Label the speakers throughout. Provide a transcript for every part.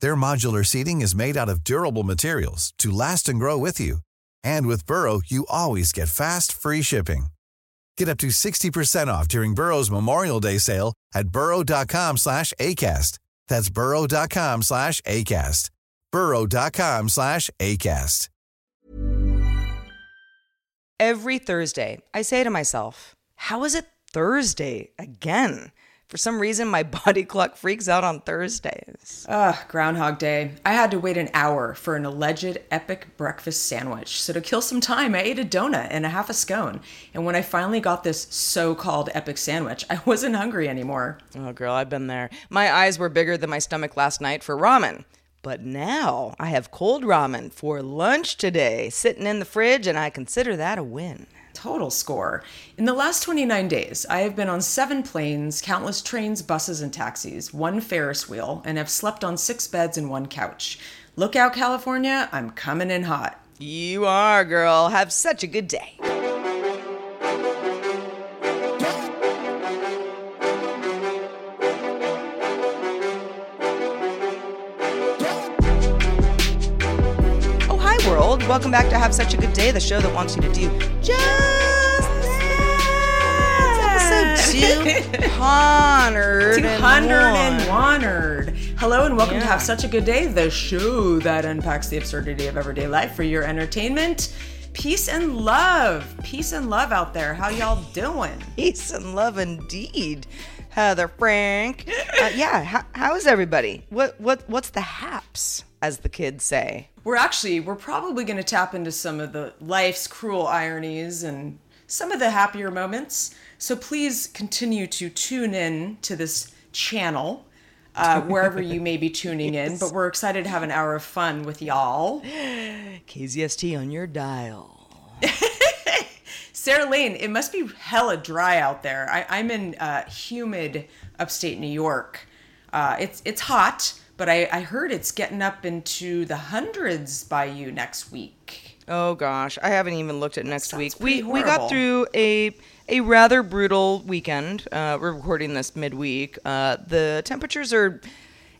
Speaker 1: Their modular seating is made out of durable materials to last and grow with you. And with Burrow, you always get fast, free shipping. Get up to 60% off during Burrow's Memorial Day sale at burrow.com slash ACAST. That's burrow.com slash ACAST. burrow.com slash ACAST.
Speaker 2: Every Thursday, I say to myself, how is it Thursday again? For some reason, my body clock freaks out on Thursdays.
Speaker 3: Ugh, Groundhog Day. I had to wait an hour for an alleged epic breakfast sandwich. So, to kill some time, I ate a donut and a half a scone. And when I finally got this so called epic sandwich, I wasn't hungry anymore.
Speaker 2: Oh, girl, I've been there. My eyes were bigger than my stomach last night for ramen. But now I have cold ramen for lunch today, sitting in the fridge, and I consider that a win.
Speaker 3: Total score. In the last 29 days, I have been on seven planes, countless trains, buses, and taxis, one Ferris wheel, and have slept on six beds and one couch. Look out, California, I'm coming in hot.
Speaker 2: You are, girl. Have such a good day. Welcome back to Have Such a Good Day, the show that wants you to do just that. It's episode 200.
Speaker 3: 201. Hello and welcome to Have Such a Good Day, the show that unpacks the absurdity of everyday life for your entertainment. Peace and love. Peace and love out there. How y'all doing?
Speaker 2: Peace and love indeed. Heather Frank. Uh, yeah, how, how is everybody? What what what's the haps, as the kids say?
Speaker 3: We're actually, we're probably going to tap into some of the life's cruel ironies and some of the happier moments. So please continue to tune in to this channel. Uh, wherever you may be tuning in, but we're excited to have an hour of fun with y'all.
Speaker 2: KZST on your dial.
Speaker 3: Sarah Lane, it must be hella dry out there. I, I'm in uh, humid upstate New York. Uh, it's it's hot, but I, I heard it's getting up into the hundreds by you next week.
Speaker 2: Oh gosh, I haven't even looked at next week. We we got through a a rather brutal weekend. Uh, we're recording this midweek. Uh, the temperatures are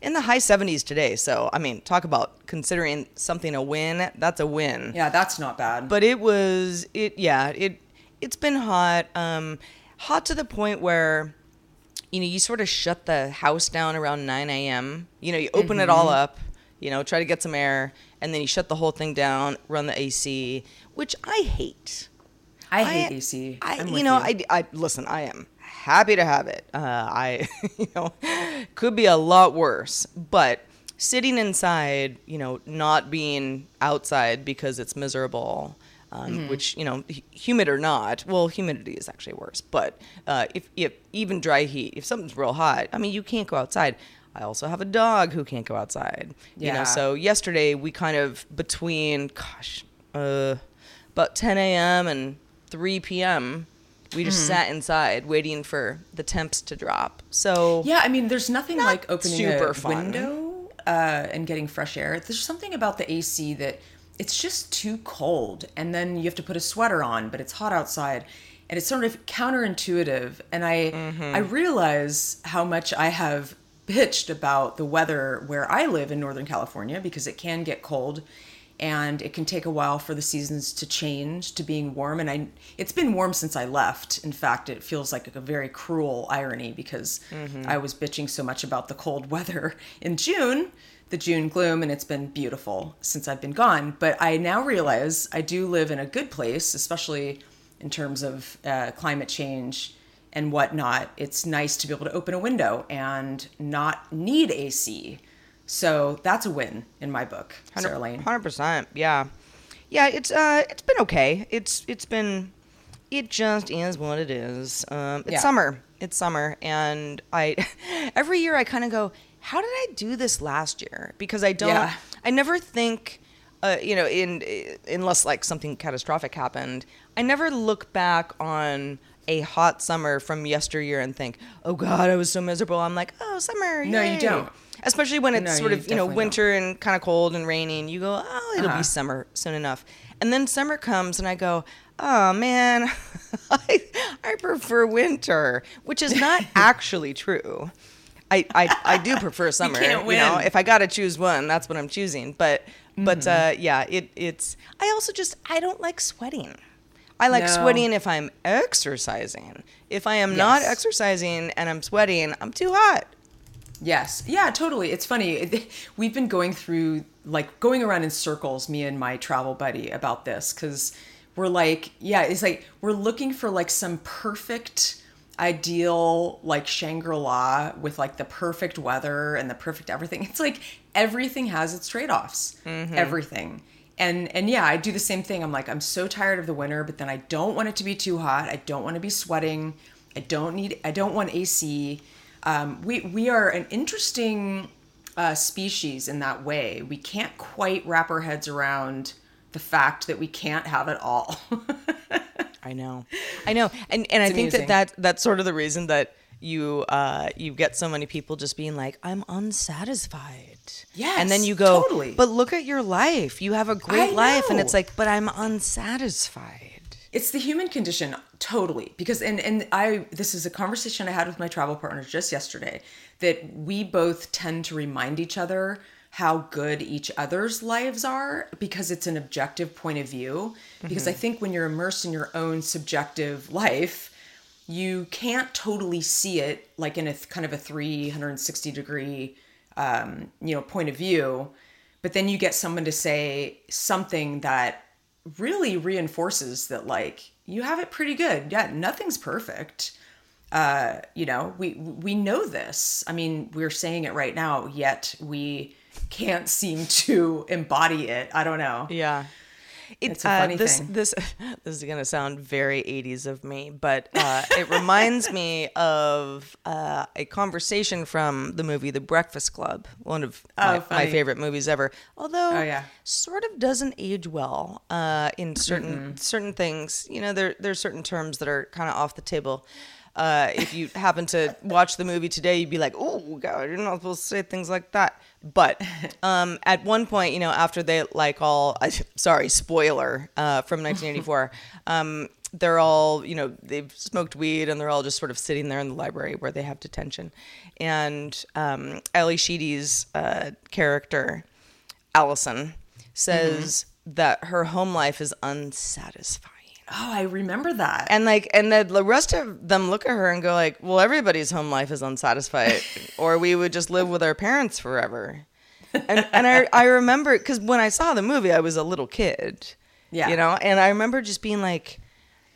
Speaker 2: in the high 70s today. So I mean, talk about considering something a win. That's a win.
Speaker 3: Yeah, that's not bad.
Speaker 2: But it was it yeah it it's been hot. Um, hot to the point where you know you sort of shut the house down around 9 a.m. You know you open it all
Speaker 3: Mm-hmm.
Speaker 2: up. You know try to get some air, and then you shut the whole thing down. Run the AC, which I hate.
Speaker 3: I hate AC.
Speaker 2: I, you know,
Speaker 3: you.
Speaker 2: I, I listen. I am happy to have it. Uh, I, you know, could be a lot worse, but sitting inside, you know, not being outside because it's miserable. Um,
Speaker 3: Mm-hmm.
Speaker 2: Which you know, humid or not, well, humidity is actually worse. But uh, if, if even dry heat, if something's real hot, I mean, you can't go outside. I also have a dog who can't go outside. You know,
Speaker 3: Yeah.
Speaker 2: so yesterday we kind of between, gosh, uh, about 10 a.m. and 3 p.m. We just sat inside waiting for the temps to drop. So
Speaker 3: Yeah, I mean, there's nothing
Speaker 2: Not
Speaker 3: like opening
Speaker 2: super
Speaker 3: a
Speaker 2: fun.
Speaker 3: window uh, and getting fresh air. There's something about the AC that it's just too cold, and then you have to put a sweater on, but it's hot outside, and it's sort of counterintuitive. And I
Speaker 2: Mm-hmm.
Speaker 3: I realize how much I have bitched about the weather where I live in Northern California because it can get cold and it can take a while for the seasons to change to being warm and I it's been warm since I left. In fact, it feels like a very cruel irony because I was bitching so much about the cold weather in June, the June gloom and it's been beautiful since I've been gone, but I now realize I do live in a good place, especially in terms of uh, climate change and whatnot. It's nice to be able to open a window and not need AC. So that's a win in my book, Sarah Lane.
Speaker 2: Hundred percent. Yeah, yeah. It's uh, it's been okay. It's it's been, it just is what it is. Um, it's
Speaker 3: Yeah.
Speaker 2: summer. It's summer, and I, every year I kind of go, how did I do this last year? Because I don't.
Speaker 3: Yeah.
Speaker 2: I never think. Uh, you know, in unless like something catastrophic happened, I never look back on a hot summer from yesteryear and think, "Oh God, I was so miserable." I'm like, "Oh, summer."
Speaker 3: No, you don't.
Speaker 2: Especially when it's
Speaker 3: No,
Speaker 2: sort
Speaker 3: you
Speaker 2: of you know
Speaker 3: definitely don't.
Speaker 2: winter and kind of cold and rainy, and you go, "Oh, it'll
Speaker 3: Uh-huh.
Speaker 2: be summer soon enough." And then summer comes, and I go, "Oh man, I, I prefer winter, which is not actually true. I, I, I do prefer summer.
Speaker 3: can't
Speaker 2: You know, if I gotta choose one, that's what I'm choosing. But but uh, yeah, it it's. I also just I don't like sweating. I like
Speaker 3: No.
Speaker 2: sweating if I'm exercising. If I am not exercising and I'm sweating, I'm too hot.
Speaker 3: Yes. Yeah, totally. It's funny. We've been going through, like, going around in circles, me and my travel buddy, about this because we're like, yeah, it's like we're looking for like some perfect, ideal, like Shangri La with like the perfect weather and the perfect everything. It's like everything has its trade offs. Everything. And, and yeah, I do the same thing. I'm like, I'm so tired of the winter, but then I don't want it to be too hot. I don't want to be sweating. I don't need, I don't want AC um, we we are an interesting uh, species in that way. We can't quite wrap our heads around the fact that we can't have it all.
Speaker 2: I know, I know, and and I think
Speaker 3: amusing.
Speaker 2: that, that that's sort of the reason that you uh you get so many people just being like, I'm unsatisfied. Yes, and then you go,
Speaker 3: totally.
Speaker 2: but look at your life. You have a great life, and it's like, but I'm unsatisfied.
Speaker 3: it's the human condition, totally. Because and and I this is a conversation I had with my travel partner just yesterday that we both tend to remind each other how good each other's lives are because it's an objective point of view. Because I think when you're immersed in your own subjective life, you can't totally see it like in a th- kind of a 360 degree um, you know point of view. But then you get someone to say something that really reinforces that like you have it pretty good. Yeah nothing's perfect. Uh you know we we know this. I mean we're saying it right now yet we can't seem to embody it i don't know
Speaker 2: Yeah. It,
Speaker 3: It's a
Speaker 2: uh, this,
Speaker 3: thing.
Speaker 2: This this is gonna sound very 80s of me, but uh, it reminds me of uh, a conversation from the movie The Breakfast Club, one of my, my favorite movies ever. Although,
Speaker 3: Oh, yeah.
Speaker 2: sort of doesn't age well uh, in certain certain things. You know, there there's certain terms that are kind of off the table. Uh, if you happen to watch the movie today, you'd be like, "Oh God, you're not supposed to say things like that." But um, at one point, you know, after they like all, sorry, spoiler uh, from 1984, um, they're all, you know, they've smoked weed and they're all just sort of sitting there in the library where they have detention, and um, Ally Sheedy's uh, character, Allison, says that her home life is unsatisfying.
Speaker 3: Oh, I remember that.
Speaker 2: And like, and then the rest of them look at her and go like, "Well, everybody's home life is unsatisfied, or we would just live with our parents forever." And and I I remember because when I saw the movie, I was a little kid,
Speaker 3: Yeah.
Speaker 2: you know, and I remember just being like,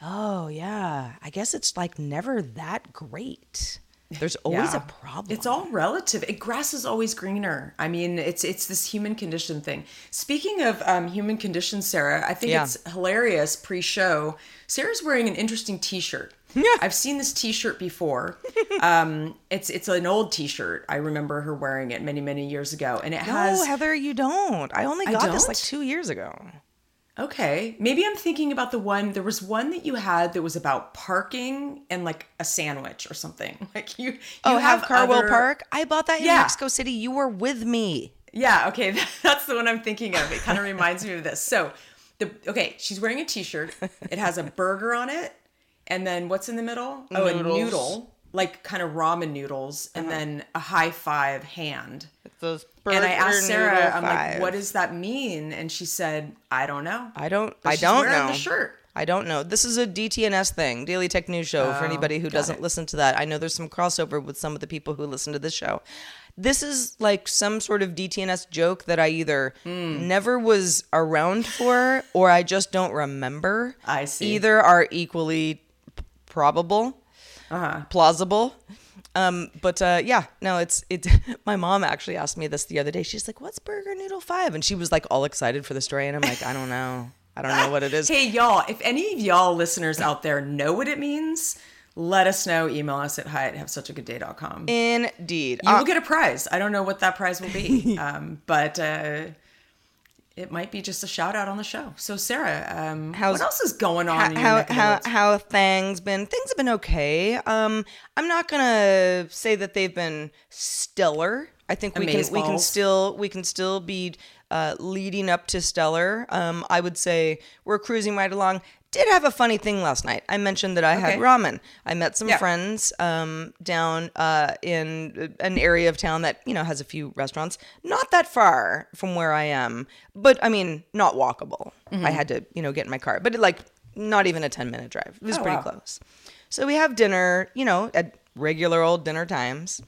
Speaker 2: "Oh yeah, I guess it's like never that great. There's always
Speaker 3: Yeah.
Speaker 2: a problem."
Speaker 3: It's all relative. It, grass is always greener. I mean, it's it's this human condition thing. Speaking of um, human condition, Sarah, I think
Speaker 2: Yeah.
Speaker 3: it's hilarious. Pre-show, Sarah's wearing an interesting T-shirt.
Speaker 2: Yeah.
Speaker 3: I've seen this T-shirt before. um, it's it's an old T-shirt. I remember her wearing it many many years ago, and it
Speaker 2: No,
Speaker 3: has.
Speaker 2: No, Heather, you don't. I only
Speaker 3: I
Speaker 2: got this like two years ago.
Speaker 3: Okay, maybe I'm thinking about the one. There was one that you had that was about parking and like a sandwich or something. Like you. you
Speaker 2: Oh, have Carwell
Speaker 3: other-
Speaker 2: Park? I bought that in
Speaker 3: Yeah.
Speaker 2: Mexico City. You were with me.
Speaker 3: Yeah, okay, that's the one I'm thinking of. It kind of reminds me of this. So, the okay, she's wearing a t-shirt. It has a burger on it, and then what's in the middle? Oh, a noodle, like kind of ramen noodles, and then a high five hand.
Speaker 2: Those
Speaker 3: and I asked Sarah, I'm like, "What does that mean?" And she said, "I don't know."
Speaker 2: I don't.
Speaker 3: But
Speaker 2: I don't know.
Speaker 3: the shirt.
Speaker 2: I don't know. This is a DTNS thing, Daily Tech News Show. for anybody who doesn't
Speaker 3: it.
Speaker 2: listen to that, I know there's some crossover with some of the people who listen to this show. This is like some sort of DTNS joke that I either
Speaker 3: Hmm.
Speaker 2: never was around for or I just don't remember.
Speaker 3: I see.
Speaker 2: Either are equally probable,
Speaker 3: Uh-huh.
Speaker 2: plausible. Um, but uh, yeah, no, it's it. My mom actually asked me this the other day. She's like, "What's Burger Noodle 5? And she was like all excited for the story, and I'm like, "I don't know, I don't know what it is."
Speaker 3: Hey, y'all, if any of y'all listeners out there know what it means, let us know. Email us at hi at have such a good day.com.
Speaker 2: Indeed,
Speaker 3: You
Speaker 2: Uh,
Speaker 3: will get a prize. I don't know what that prize will be, um, but uh, it might be just a shout out on the show. So, Sarah, um,
Speaker 2: How's-
Speaker 3: what else is going on
Speaker 2: how
Speaker 3: in your
Speaker 2: how how, things been? Things have been okay. Um, I'm not gonna say that they've been stellar. I think we can we can still we can still be uh, leading up to stellar. Um, I would say we're cruising right along. Did have a funny thing last night. I mentioned that I had ramen. I met some
Speaker 3: Yeah.
Speaker 2: friends um, down uh, in an area of town that you know has a few restaurants, not that far from where I am, but I mean not walkable.
Speaker 3: Mm-hmm.
Speaker 2: I had to you know get in my car, but it, like not even a ten minute drive. It was
Speaker 3: Oh,
Speaker 2: pretty
Speaker 3: wow.
Speaker 2: close. So we have dinner, you know, at regular old dinner times.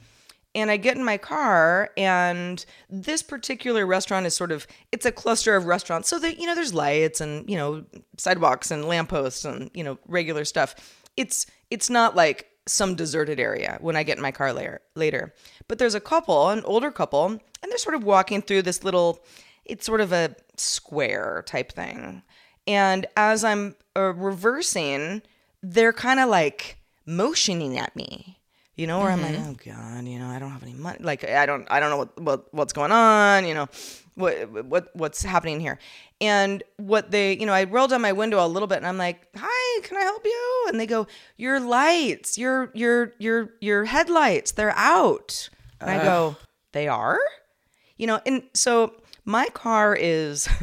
Speaker 2: And I get in my car, and this particular restaurant is sort of it's a cluster of restaurants. So that you know, there's lights and you know sidewalks and lampposts and you know regular stuff. It's it's not like some deserted area when I get in my car later. Later, but there's a couple, an older couple, and they're sort of walking through this little. It's sort of a square type thing, and as I'm uh, reversing, they're kind of like motioning at me you know, where I'm like, mm-hmm. oh god, you know, I don't have any money. Like, I don't, I don't know what, what what's going on. You know, what what what's happening here. And what they, you know, I roll down my window a little bit, and I'm like, hi, can I help you? And they go, your lights, your your your your headlights, they're out. And I go, they are, you know, and so my car is.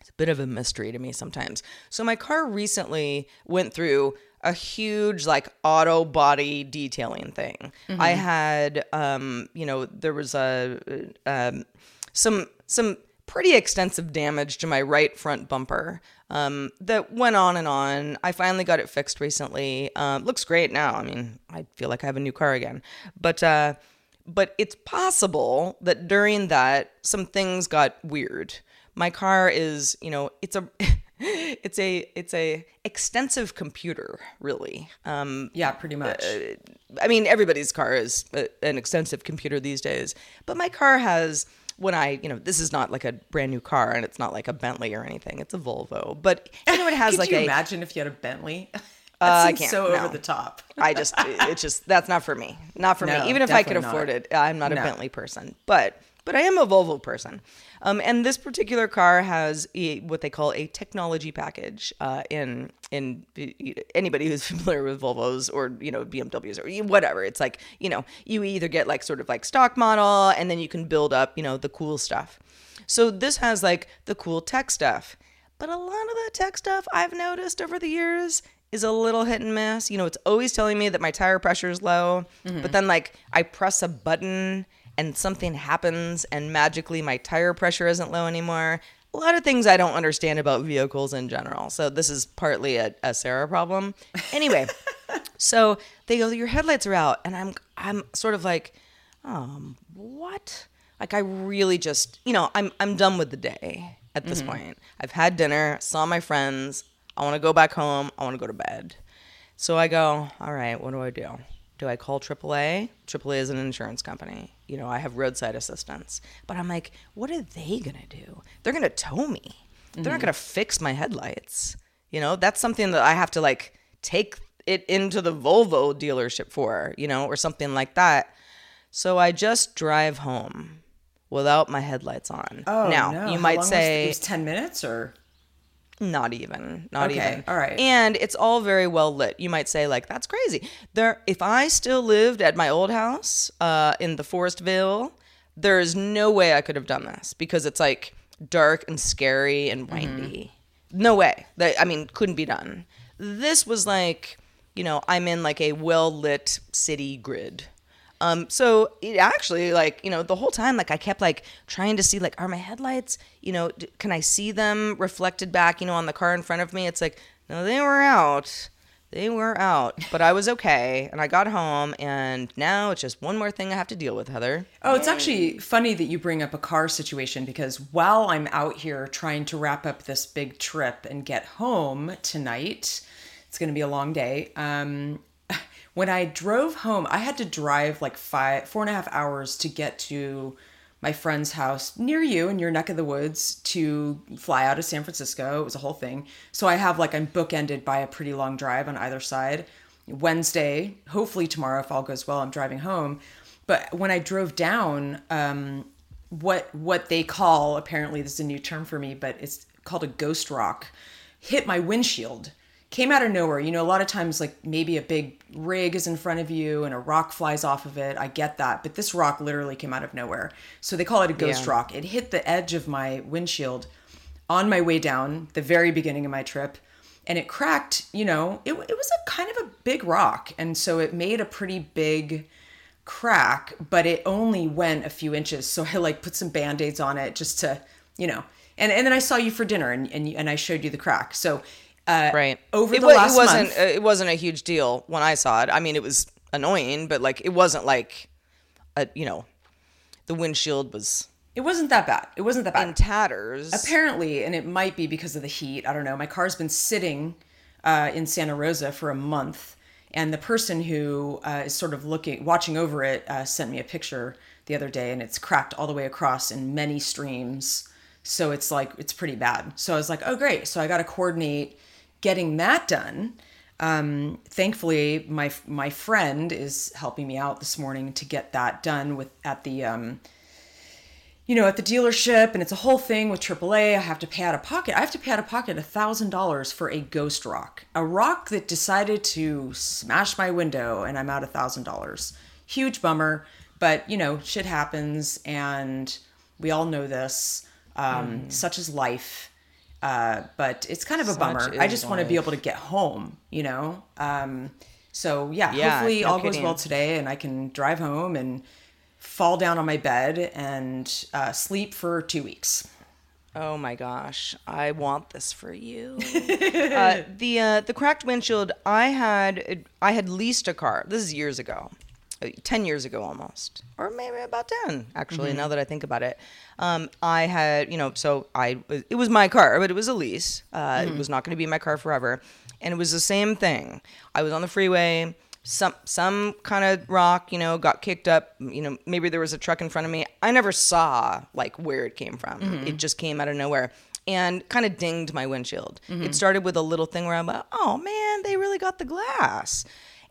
Speaker 2: It's a bit of a mystery to me sometimes. So my car recently went through a huge like auto body detailing thing. I had um, you know, there was a um some some pretty extensive damage to my right front bumper um, that went on and on. I finally got it fixed recently. Uh, looks great now. I mean, I feel like I have a new car again. But uh, but it's possible that during that some things got weird. My car is, you know, it's a it's a it's a extensive computer, really. Um,
Speaker 3: yeah, pretty much.
Speaker 2: I mean, everybody's car is a, an extensive computer these days, but my car has when I, you know, this is not like a brand new car and it's not like a Bentley or anything. It's a Volvo, but you know, it has
Speaker 3: Could
Speaker 2: like
Speaker 3: you
Speaker 2: a.
Speaker 3: imagine if you had a Bentley?
Speaker 2: Uh, I can't,
Speaker 3: so
Speaker 2: no.
Speaker 3: over the top.
Speaker 2: I just, it's just that's not for me. Not for
Speaker 3: No,
Speaker 2: me. Even if I could afford
Speaker 3: not.
Speaker 2: it, I'm not a
Speaker 3: No.
Speaker 2: Bentley person. But but I am a Volvo person. Um, and this particular car has a, what they call a technology package. Uh, in in anybody who's familiar with Volvos or you know BMWs or whatever, it's like you know you either get like sort of like stock model, and then you can build up you know the cool stuff. So this has like the cool tech stuff. But a lot of the tech stuff I've noticed over the years is a little hit and miss. You know, it's always telling me that my tire pressure is low, but then like I press a button and something happens and magically my tire pressure isn't low anymore. A lot of things I don't understand about vehicles in general. So this is partly a, a Sarah problem. Anyway, so they go, your headlights are out, and I'm I'm sort of like, um, what? Like I really just, you know, I'm I'm done with the day at this point. I've had dinner, saw my friends. I want to go back home. I want to go to bed. So I go, all right, what do I do? Do I call AAA? AAA is an insurance company. You know, I have roadside assistance. But I'm like, what are they going to do? They're going to tow me. They're not mm-hmm. going to fix my headlights. You know, that's something that I have to like take it into the Volvo dealership for, you know, or something like that. So I just drive home without my headlights on.
Speaker 3: Oh,
Speaker 2: now,
Speaker 3: no.
Speaker 2: you
Speaker 3: How
Speaker 2: might
Speaker 3: long was-
Speaker 2: say
Speaker 3: it was 10 minutes or?
Speaker 2: Not even. Not
Speaker 3: Okay,
Speaker 2: even.
Speaker 3: all right.
Speaker 2: And it's all very well lit. You might say, like, that's crazy. There if I still lived at my old house, uh, in the Forestville, there is no way I could have done this because it's like dark and scary and windy. No way. That I mean, couldn't be done. This was like, you know, I'm in like a well lit city grid. Um, so it actually like you know the whole time like I kept like trying to see like are my headlights you know d- can I see them reflected back you know on the car in front of me? It's like no they were out. They were out. But I was okay and I got home and now it's just one more thing I have to deal with Heather.
Speaker 3: Oh, it's actually funny that you bring up a car situation because while I'm out here trying to wrap up this big trip and get home tonight, it's going to be a long day. Um, when I drove home, I had to drive like five, four and a half hours to get to my friend's house near you in your neck of the woods to fly out of San Francisco. It was a whole thing. So I have like, I'm bookended by a pretty long drive on either side. Wednesday, hopefully tomorrow, if all goes well, I'm driving home. But when I drove down, um, what what they call apparently this is a new term for me, but it's called a ghost rock, hit my windshield. Came out of nowhere. You know, a lot of times like maybe a big rig is in front of you and a rock flies off of it. I get that, but this rock literally came out of nowhere. So they call it a ghost
Speaker 2: Yeah.
Speaker 3: rock. It hit the edge of my windshield on my way down, the very beginning of my trip, and it cracked. You know, it, it was a kind of a big rock, and so it made a pretty big crack, but it only went a few inches. So I like put some band-aids on it just to, you know. And and then I saw you for dinner and and, and I showed you the crack. So uh
Speaker 2: right
Speaker 3: over
Speaker 2: it,
Speaker 3: the
Speaker 2: wa-
Speaker 3: last
Speaker 2: it wasn't
Speaker 3: month,
Speaker 2: it wasn't a huge deal when I saw it I mean it was annoying but like it wasn't like a you know the windshield was
Speaker 3: it wasn't that bad. It wasn't that bad.
Speaker 2: in tatters
Speaker 3: Apparently, and it might be because of the heat. I don't know. My car's been sitting uh, in Santa Rosa for a month, and the person who uh, is sort of looking, watching over it, uh, sent me a picture the other day, and it's cracked all the way across in many streams. So it's like it's pretty bad. So I was like, oh great. So I got to coordinate getting that done. Um, thankfully, my my friend is helping me out this morning to get that done with at the um, you know, at the dealership, and it's a whole thing with AAA. I have to pay out of pocket. I have to pay out of pocket a thousand dollars for a ghost rock, a rock that decided to smash my window, and I'm out a thousand dollars. Huge bummer, but you know, shit happens, and we all know this. Um, Such is life. Uh, but it's kind of a
Speaker 2: Such
Speaker 3: bummer. I just want to be able to get home, you know. Um, so yeah,
Speaker 2: Yeah,
Speaker 3: hopefully
Speaker 2: no
Speaker 3: all goes well today, and I can drive home and fall down on my bed and uh, sleep for two weeks.
Speaker 2: Oh my gosh, I want this for you. uh, the uh, the cracked windshield. I had I had leased a car. This is years ago, uh, ten years ago almost, or maybe about ten actually. Now that I think about it, um, I had you know so I it was my car, but it was a lease. Uh, It was not going to be my car forever, and it was the same thing. I was on the freeway. some some kind of rock, you know, got kicked up. You know, maybe there was a truck in front of me. I never saw like where it came from. It just came out of nowhere and kind of dinged my windshield. It started with a little thing where I'm like, oh man, they really got the glass.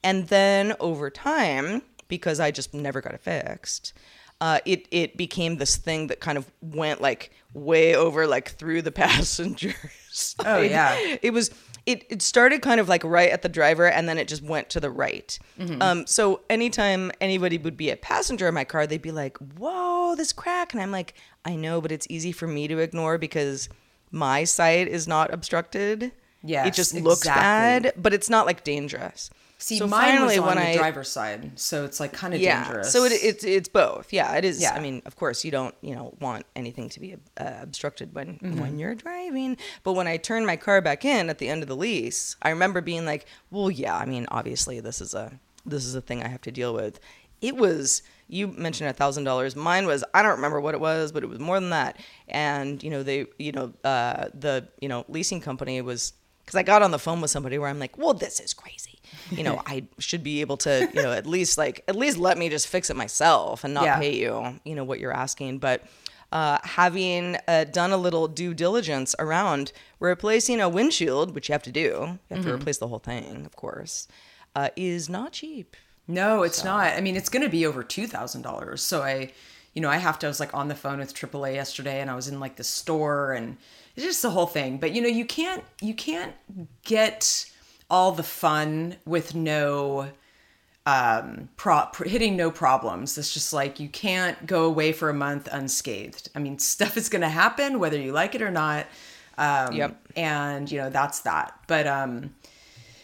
Speaker 2: And then over time, because I just never got it fixed, uh, it it became this thing that kind of went like way over like through the passengers.
Speaker 3: Oh, yeah.
Speaker 2: it was it, it started kind of like right at the driver and then it just went to the right
Speaker 3: Mm-hmm.
Speaker 2: um, so anytime anybody would be a passenger in my car they'd be like whoa this crack and i'm like i know but it's easy for me to ignore because my sight is not obstructed Yeah,
Speaker 3: it
Speaker 2: just looks
Speaker 3: exactly.
Speaker 2: bad but it's not like dangerous
Speaker 3: See,
Speaker 2: so
Speaker 3: mine
Speaker 2: finally
Speaker 3: was on
Speaker 2: when
Speaker 3: the
Speaker 2: I
Speaker 3: driver's side, so it's like kind of
Speaker 2: yeah,
Speaker 3: dangerous.
Speaker 2: so it, it's it's both. Yeah, it is.
Speaker 3: Yeah.
Speaker 2: I mean, of course, you don't you know want anything to be uh, obstructed when
Speaker 3: Mm-hmm.
Speaker 2: when you're driving. But when I turned my car back in at the end of the lease, I remember being like, well, yeah. I mean, obviously, this is a this is a thing I have to deal with. It was you mentioned a thousand dollars. Mine was I don't remember what it was, but it was more than that. And you know they you know uh, the you know leasing company was because I got on the phone with somebody where I'm like, well, this is crazy. You know, I should be able to, you know, at least like at least let me just fix it myself and not
Speaker 3: Yeah.
Speaker 2: pay you, you know, what you're asking. But uh, having uh, done a little due diligence around replacing a windshield, which you have to do, you have
Speaker 3: Mm-hmm.
Speaker 2: to replace the whole thing, of course, uh, is not cheap.
Speaker 3: No, it's not. I mean, it's going to be over two thousand dollars. So I, you know, I have to. I was like on the phone with AAA yesterday, and I was in like the store, and it's just the whole thing. But you know, you can't you can't get all the fun with no um pro- pr- hitting no problems it's just like you can't go away for a month unscathed i mean stuff is going to happen whether you like it or not um
Speaker 2: Yep.
Speaker 3: and you know that's that but um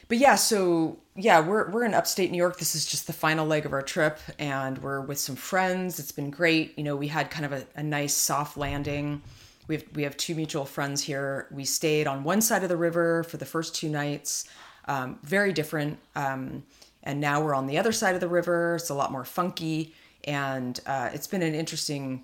Speaker 3: but yeah, so yeah, we're we're in upstate New York. This is just the final leg of our trip, and we're with some friends. It's been great. You know, we had kind of a, a nice soft landing. We have we have two mutual friends here. We stayed on one side of the river for the first two nights. Um, very different. Um, and now we're on the other side of the river. It's a lot more funky, and uh, it's been an interesting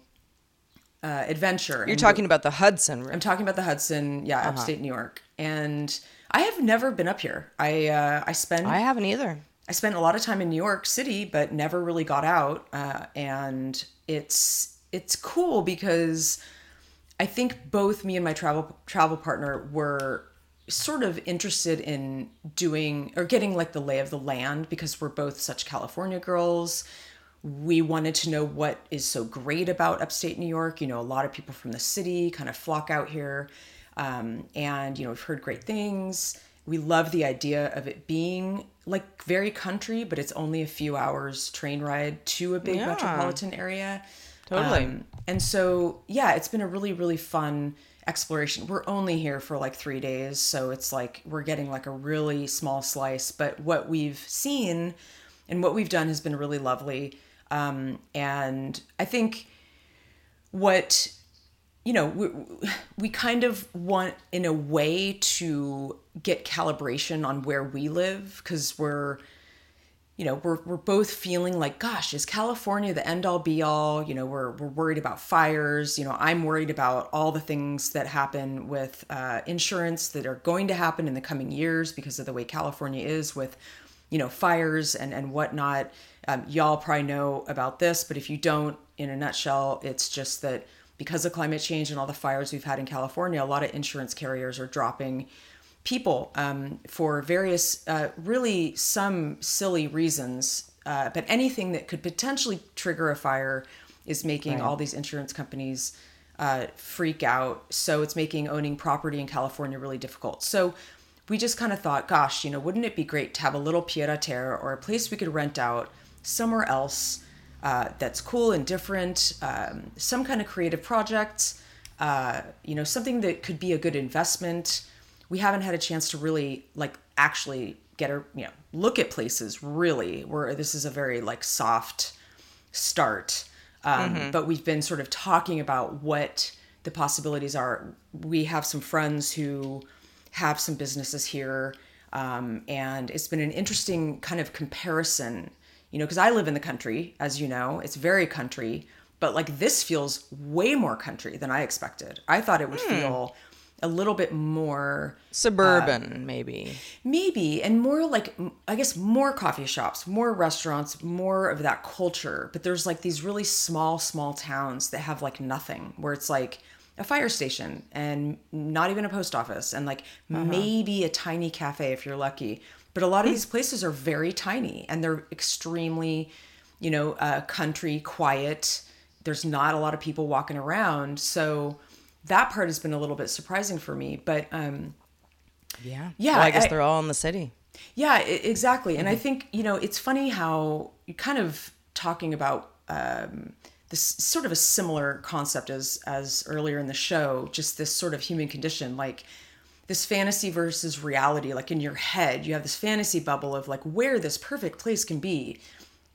Speaker 3: uh, adventure.
Speaker 2: You're
Speaker 3: And
Speaker 2: talking about the Hudson River.
Speaker 3: I'm talking about the Hudson, yeah, upstate New York, and I have never been up here. I uh, I spend
Speaker 2: I haven't either.
Speaker 3: I spent a lot of time in New York City, but never really got out. Uh, and it's it's cool because I think both me and my travel travel partner were sort of interested in doing or getting like the lay of the land because we're both such California girls. We wanted to know what is so great about upstate New York. You know, a lot of people from the city kind of flock out here. Um, and, you know, we've heard great things. We love the idea of it being like very country, but it's only a few hours train ride to a big
Speaker 2: Yeah.
Speaker 3: metropolitan area.
Speaker 2: Totally.
Speaker 3: Um, and so, yeah, it's been a really, really fun exploration. We're only here for like three days, so it's like we're getting like a really small slice. But what we've seen and what we've done has been really lovely. Um, and I think what you know we, we kind of want in a way to get calibration on where we live because we're you know we're, we're both feeling like gosh is california the end all be all? You know we're, we're worried about fires. You know i'm worried about all the things that happen with uh, insurance that are going to happen in the coming years because of the way california is with you know fires and and whatnot. Um, y'all probably know about this but if you don't in a nutshell it's just that because of climate change and all the fires we've had in california a lot of insurance carriers are dropping people um, for various, uh, really some silly reasons. Uh, but anything that could potentially trigger a fire is making all these insurance companies uh, freak out. So it's making owning property in California really difficult. So we just kind of thought, gosh, you know, wouldn't it be great to have a little pied a terre or a place we could rent out somewhere else uh, that's cool and different, um, some kind of creative project, uh, you know, something that could be a good investment we haven't had a chance to really like actually get a you know look at places really where this is a very like soft start. Um, but we've been sort of talking about what the possibilities are. We have some friends who have some businesses here um, and it's been an interesting kind of comparison you know because i live in the country as you know it's very country but like this feels way more country than i expected. I thought it would feel a little bit more
Speaker 2: Suburban, maybe.
Speaker 3: maybe and more like I guess more coffee shops more restaurants more of that culture. But there's like these really small small towns that have like nothing where it's like a fire station and not even a post office and like maybe a tiny cafe if you're lucky. But a lot of these places are very tiny and they're extremely you know uh, country quiet. There's not a lot of people walking around. So that part has been a little bit surprising for me but um
Speaker 2: Yeah.
Speaker 3: Yeah,
Speaker 2: Well, I guess
Speaker 3: I-
Speaker 2: they're all in the city.
Speaker 3: yeah, exactly. And I think, you know, it's funny how you kind of talking about um, this sort of a similar concept as as earlier in the show, just this sort of human condition, like this fantasy versus reality. Like in your head, you have this fantasy bubble of like where this perfect place can be.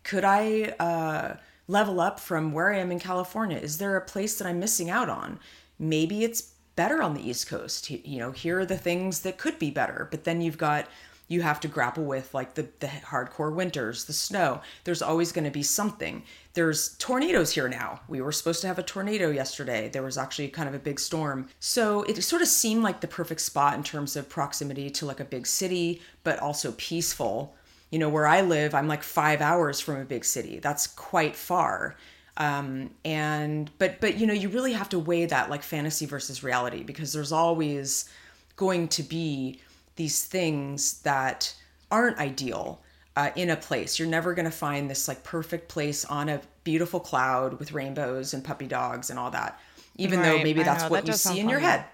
Speaker 3: Could I uh, level up from where I am in California? Is there a place that I'm missing out on? Maybe it's better on the East Coast. You know, here are the things that could be better. But then you've got you have to grapple with like the the hardcore winters, the snow. There's always going to be something. There's tornadoes here now. We were supposed to have a tornado yesterday. There was actually kind of a big storm. So it sort of seemed like the perfect spot in terms of proximity to like a big city, but also peaceful. You know, where I live, I'm like 5 hours from a big city. That's quite far um and but but you know you really have to weigh that like fantasy versus reality because there's always going to be these things that aren't ideal uh, in a place. You're never going to find this like perfect place on a beautiful cloud with rainbows and puppy dogs and all that even though maybe that's
Speaker 2: know,
Speaker 3: what
Speaker 2: that
Speaker 3: you see in your head.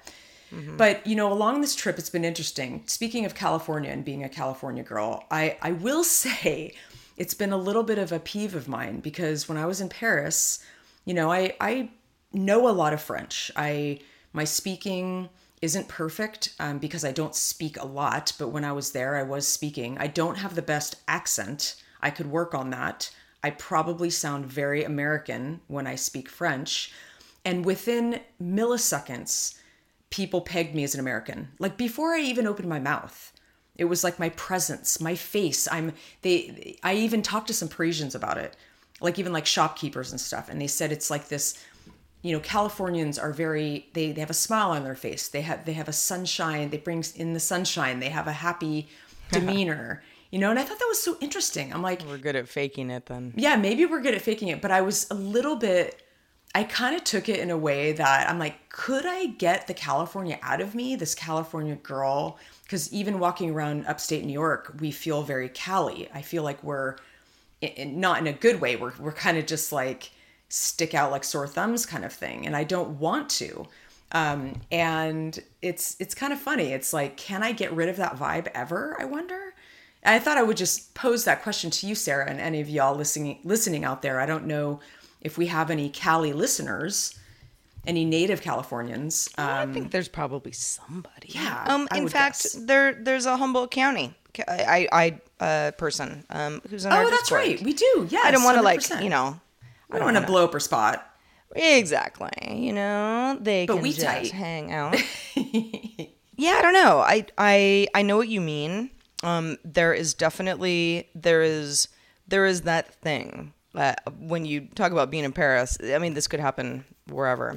Speaker 3: But you know, along this trip, it's been interesting. Speaking of California and being a California girl, I I will say it's been a little bit of a peeve of mine because when I was in Paris, you know, I I know a lot of French. I my speaking isn't perfect um, because I don't speak a lot, but when I was there, I was speaking. I don't have the best accent. I could work on that. I probably sound very American when I speak French. And within milliseconds, people pegged me as an American. Like before I even opened my mouth, it was like my presence, my face. I'm they. I even talked to some Parisians about it, like even like shopkeepers and stuff, and they said it's like this. You know, Californians are very. They they have a smile on their face. They have they have a sunshine. They bring in the sunshine. They have a happy demeanor. you know, and I thought that was so interesting. I'm like,
Speaker 2: We're good at faking it then.
Speaker 3: yeah, maybe we're good at faking it, but I was a little bit I kind of took it in a way that I'm like, could I get the California out of me, this California girl? Because even walking around upstate New York, we feel very Cali. I feel like we're in, not in a good way. We're we're kind of just like stick out like sore thumbs kind of thing, and I don't want to. Um, and it's it's kind of funny. It's like, can I get rid of that vibe ever? I wonder. I thought I would just pose that question to you, Sarah, and any of y'all listening listening out there. I don't know if we have any Cali listeners, any native Californians.
Speaker 2: I
Speaker 3: Um,
Speaker 2: think there's probably somebody.
Speaker 3: Yeah,
Speaker 2: Um. In fact,
Speaker 3: guess.
Speaker 2: there there's a Humboldt County. I I uh person um who's in our
Speaker 3: oh, that's
Speaker 2: Discord.
Speaker 3: right. We do. Yes.
Speaker 2: I don't want to like you know.
Speaker 3: I don't want to blow up her spot.
Speaker 2: Exactly. You know, they
Speaker 3: But
Speaker 2: can
Speaker 3: we
Speaker 2: just
Speaker 3: tight.
Speaker 2: hang out. yeah, I don't know. I I I know what you mean. Um, there is definitely there is there is that thing that when you talk about being in Paris. I mean, this could happen wherever.
Speaker 3: Uh,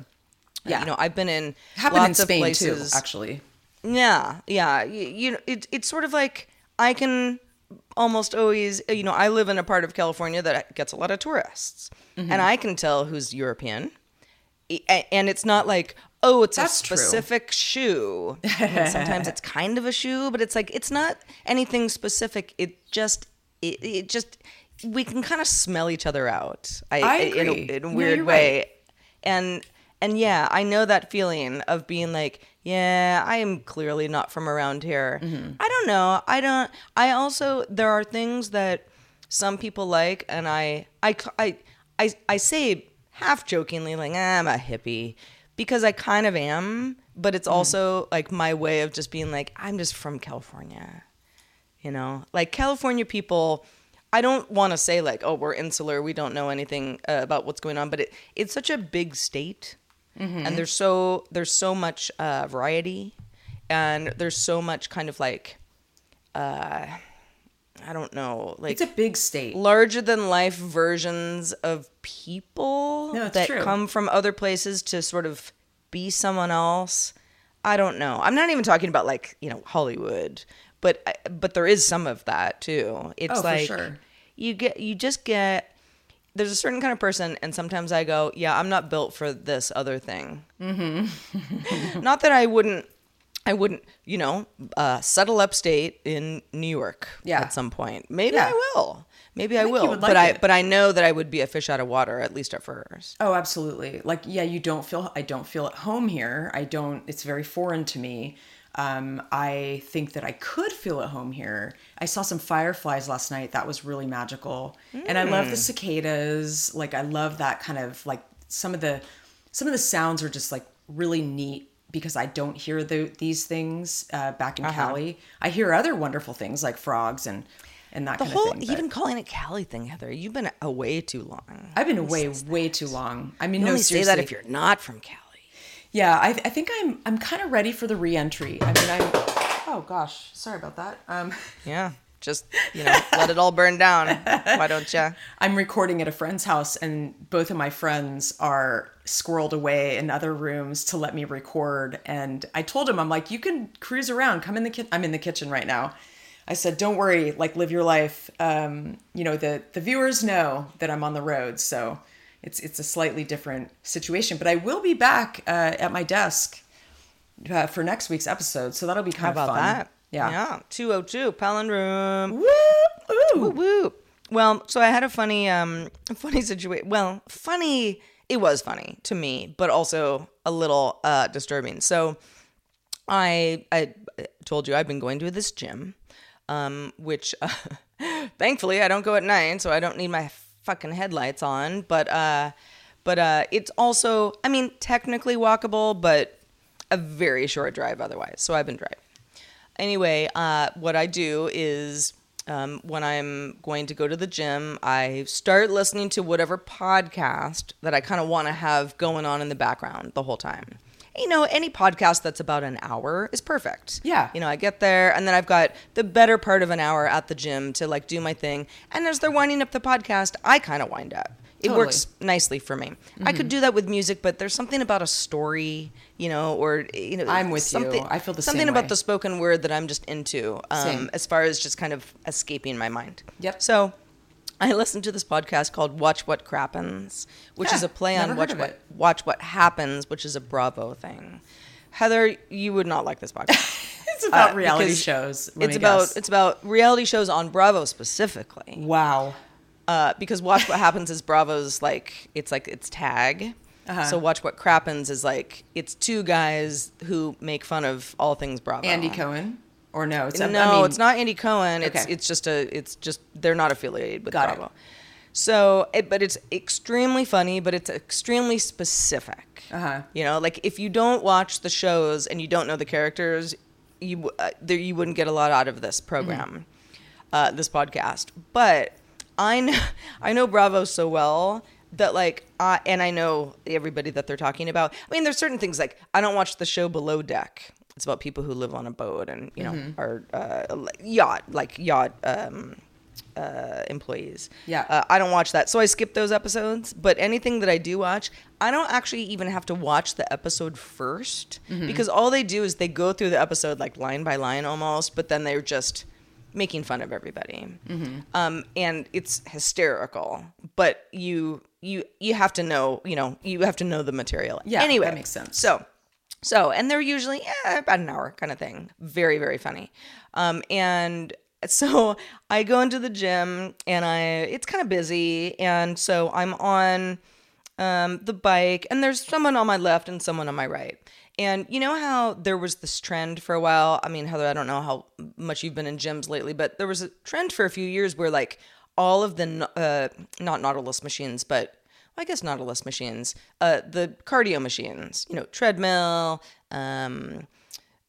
Speaker 3: yeah.
Speaker 2: You know, I've been in
Speaker 3: Happened in
Speaker 2: lots of
Speaker 3: Spain
Speaker 2: places.
Speaker 3: too, actually.
Speaker 2: Yeah, yeah. You, you know, it, it's sort of like I can almost always, uh, you know, I live in a part of California that gets a lot of tourists,
Speaker 3: Mm-hmm.
Speaker 2: and I can tell who's European. And it's not like, oh, it's
Speaker 3: That's
Speaker 2: a
Speaker 3: true.
Speaker 2: specific shoe. And sometimes it's kind of a shoe, but it's like it's not anything specific. It just, it, it just, we can kind of smell each other out. I,
Speaker 3: I
Speaker 2: in in a weird
Speaker 3: you're
Speaker 2: way
Speaker 3: right.
Speaker 2: and and yeah i know that feeling of being like yeah i am clearly not from around here
Speaker 3: Mm-hmm.
Speaker 2: i don't know i don't i also there are things that some people like and i i i i, I say half jokingly like "Ah, i'm a hippie because i kind of am but it's
Speaker 3: Mm-hmm.
Speaker 2: also like my way of just being like i'm just from california you know like california people i don't want to say like oh we're insular we don't know anything uh, about what's going on but it, it's such a big state and there's so there's so much uh, variety and there's so much kind of like uh i don't know like
Speaker 3: It's a big state.
Speaker 2: larger than life versions of people
Speaker 3: No,
Speaker 2: that
Speaker 3: true.
Speaker 2: come from other places to sort of be someone else. I don't know. I'm not even talking about like you know Hollywood, but but there is some of that too. It's
Speaker 3: Oh, for
Speaker 2: like
Speaker 3: sure.
Speaker 2: You get you just get there's a certain kind of person, and sometimes I go, yeah, I'm not built for this other thing. Mm-hmm. not that I wouldn't. I wouldn't, you know, uh, settle upstate in New York
Speaker 3: Yeah.
Speaker 2: at some point. Maybe
Speaker 3: Yeah.
Speaker 2: I will. Maybe I,
Speaker 3: you
Speaker 2: will.
Speaker 3: would
Speaker 2: but
Speaker 3: like
Speaker 2: I but I know that I would be a fish out of water at least at first.
Speaker 3: Oh, absolutely. Like, yeah, you don't feel, I don't feel at home here. I don't, it's very foreign to me. Um, I think that I could feel at home here. I saw some fireflies last night. That was really magical. And I love the cicadas. Like, I love that kind of like some of the, some of the sounds are just like really neat because I don't hear the, these things uh, back in Cali. I hear other wonderful things like frogs and, and that
Speaker 2: The
Speaker 3: kind
Speaker 2: whole
Speaker 3: of thing.
Speaker 2: even calling it Cali thing, Heather. You've been away too long.
Speaker 3: I've been away way too long. I mean,
Speaker 2: You
Speaker 3: no,
Speaker 2: only say that if you're not from Cali.
Speaker 3: Yeah, I, I think I'm I'm kind of ready for the reentry. I mean, I'm. Oh gosh, sorry about that. Um,
Speaker 2: Yeah, just you know, let it all burn down. Why don't you?
Speaker 3: I'm recording at a friend's house, and both of my friends are squirreled away in other rooms to let me record. And I told him, I'm like, you can cruise around. Come in the kitchen. I'm in the kitchen right now. I said, don't worry. Like, live your life. Um, you know, the the viewers know that I'm on the road, so it's it's a slightly different situation. But I will be back uh, at my desk uh, for next week's episode, so that'll be kind
Speaker 2: How
Speaker 3: of
Speaker 2: about
Speaker 3: fun.
Speaker 2: that?
Speaker 3: Yeah.
Speaker 2: Yeah. 202 palindrome.
Speaker 3: Woo!
Speaker 2: Woo woo. Well, so I had a funny, um, funny situation. Well, funny. It was funny to me, but also a little uh, disturbing. So, I I told you I've been going to this gym, um, which uh, thankfully I don't go at night, so I don't need my fucking headlights on. But uh, but uh, it's also, I mean, technically walkable, but a very short drive otherwise. So I've been driving. Anyway, uh, what I do is um, when I'm going to go to the gym, I start listening to whatever podcast that I kind of want to have going on in the background the whole time. You know, any podcast that's about an hour is perfect.
Speaker 3: Yeah.
Speaker 2: You know, I get there and then I've got the better part of an hour at the gym to like do my thing. And as they're winding up the podcast, I kind of wind up. It
Speaker 3: Totally.
Speaker 2: works nicely for me. I
Speaker 3: Mm-hmm.
Speaker 2: could do that with music, but there's something about a story, you know, or you know,
Speaker 3: I'm with you.
Speaker 2: something,
Speaker 3: I feel the same.
Speaker 2: something
Speaker 3: about
Speaker 2: the spoken word that I'm just into, um, as far as just kind of escaping my mind.
Speaker 3: Yep.
Speaker 2: So, I listened to this podcast called "Watch What Crappens," which
Speaker 3: Yeah,
Speaker 2: is a play on "Watch What
Speaker 3: it.
Speaker 2: Watch What Happens," which is a Bravo thing. Heather, you would not like this podcast.
Speaker 3: It's about
Speaker 2: Uh,
Speaker 3: reality shows.
Speaker 2: it's about
Speaker 3: guess.
Speaker 2: it's about reality shows on Bravo specifically
Speaker 3: wow.
Speaker 2: uh, because watch what happens is Bravo's like it's like its tag.
Speaker 3: Uh-huh.
Speaker 2: So watch what crappens is like it's two guys who make fun of all things Bravo.
Speaker 3: Andy Cohen, or no? It's
Speaker 2: No,
Speaker 3: I mean,
Speaker 2: it's not Andy Cohen. It's
Speaker 3: Okay.
Speaker 2: it's just a it's just they're not affiliated with
Speaker 3: Got it.
Speaker 2: Bravo. So, it, but it's extremely funny, but it's extremely specific.
Speaker 3: Uh-huh.
Speaker 2: You know, like if you don't watch the shows and you don't know the characters, you uh, there, you wouldn't get a lot out of this program, uh, this podcast. But I know I know Bravo so well that like I and I know everybody that they're talking about. I mean, there's certain things like I don't watch the show Below Deck. It's about people who live on a boat and you know are uh, yacht like yacht um, uh, employees.
Speaker 3: Yeah.
Speaker 2: Uh, I don't watch that. So I skip those episodes. But anything that I do watch, I don't actually even have to watch the episode 1st
Speaker 3: Mm-hmm.
Speaker 2: because all they do is they go through the episode like line by line almost, but then they're just making fun of everybody.
Speaker 3: Mm-hmm.
Speaker 2: Um, and it's hysterical. But you you you have to know, you know, you have to know the material.
Speaker 3: Yeah,
Speaker 2: Anyway,
Speaker 3: that makes sense.
Speaker 2: So so, and they're usually yeah, about an hour kind of thing. Very, very funny. Um, and so I go into the gym and I it's kind of busy, and so I'm on um, the bike, and there's someone on my left and someone on my right. And you know how there was this trend for a while? I mean, Heather, I don't know how much you've been in gyms lately, but there was a trend for a few years where like all of the uh, not Nautilus machines, but I guess Nautilus machines, uh, the cardio machines, you know, treadmill, um,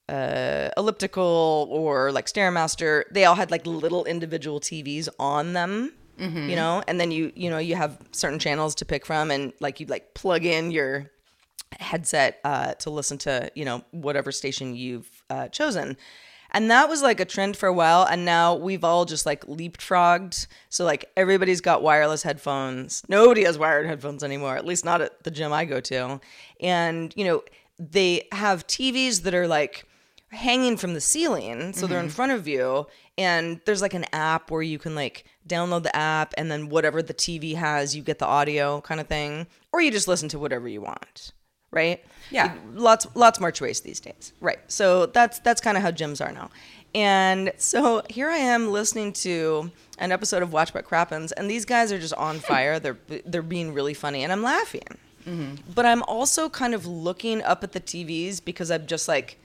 Speaker 2: uh, elliptical, or like Stairmaster, they all had like little individual TVs on them, you know, and then you, you know, you have certain channels to pick from, and like you like plug in your headset uh, to listen to, you know, whatever station you've uh, chosen. And that was like a trend for a while. And now we've all just like leapfrogged. So, like, everybody's got wireless headphones. Nobody has wired headphones anymore, at least not at the gym I go to. And, you know, they have TVs that are like hanging from the ceiling, so they're in mm-hmm. front of you, and there's like an app where you can like download the app, and then whatever the TV has, you get the audio kind of thing, or you just listen to whatever you want, right?
Speaker 3: Yeah.
Speaker 2: lots lots more choice these days, right? So that's that's kind of how gyms are now. And so here I am listening to an episode of Watch What Crappens, and these guys are just on fire. They're they're being really funny, and I'm laughing. Mm-hmm. But I'm also kind of looking up at the TVs because I'm just like